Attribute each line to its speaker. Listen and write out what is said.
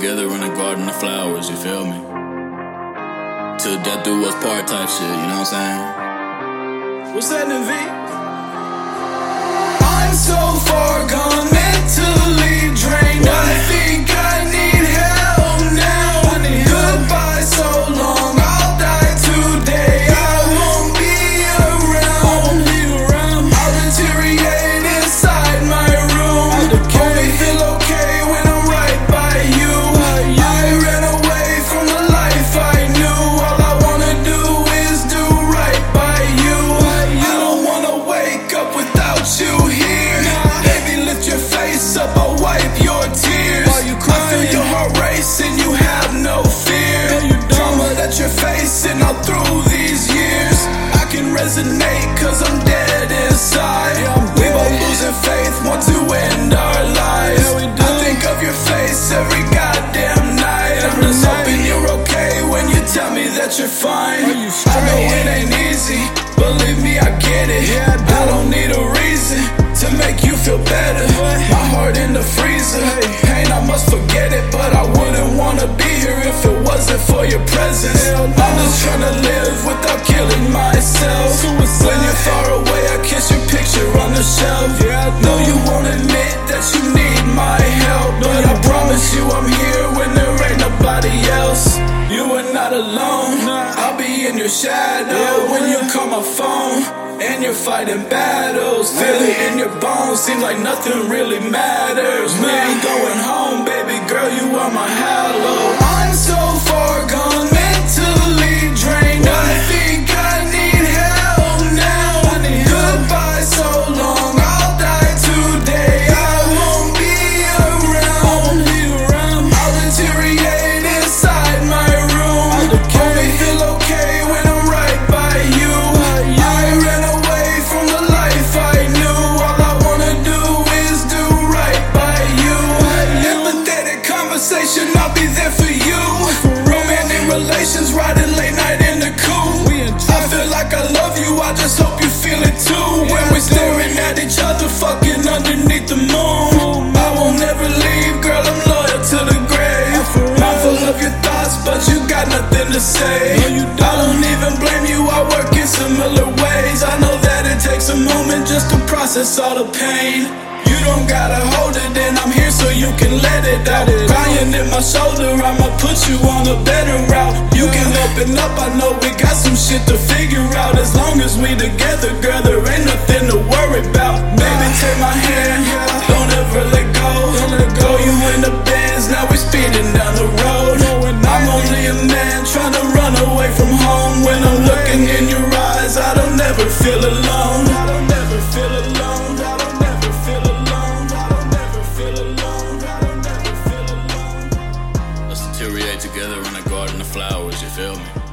Speaker 1: together in a garden of flowers, you feel me? Till death do us part type shit, you know what I'm saying?
Speaker 2: What's that, V? You're fine. I know it ain't easy, believe me, I get it. I don't need a reason to make you feel better. My heart in the freezer, pain, I must forget it, but I wouldn't wanna be here if it wasn't for your presence. I'm just trying to live without killing myself. When you're far away, I kiss your picture on the shelf. No, you won't admit that you need my help, but I promise you I'm here when there ain't nobody else. You are not alone. In your shadow when you call my phone. And you're fighting battles, feel it in your bones. Seems like nothing really matters. Ain't going home, baby girl. You are my halo. Just hope you feel it too. When we're staring at each other, fucking underneath the moon. I won't never leave, girl, I'm loyal to the grave. Mindful of your thoughts, but you got nothing to say. I don't even blame you, I work in similar ways. I know that it takes a moment just to process all the pain. You don't gotta hold it in, I'm here so you can let it out. Crying in my shoulder, I'ma put you on a better route. You can open up, I know we got some shit to figure out. As long as we together, girl, there ain't nothing to worry about. Baby, take my hand, in the
Speaker 1: garden of flowers, you feel me?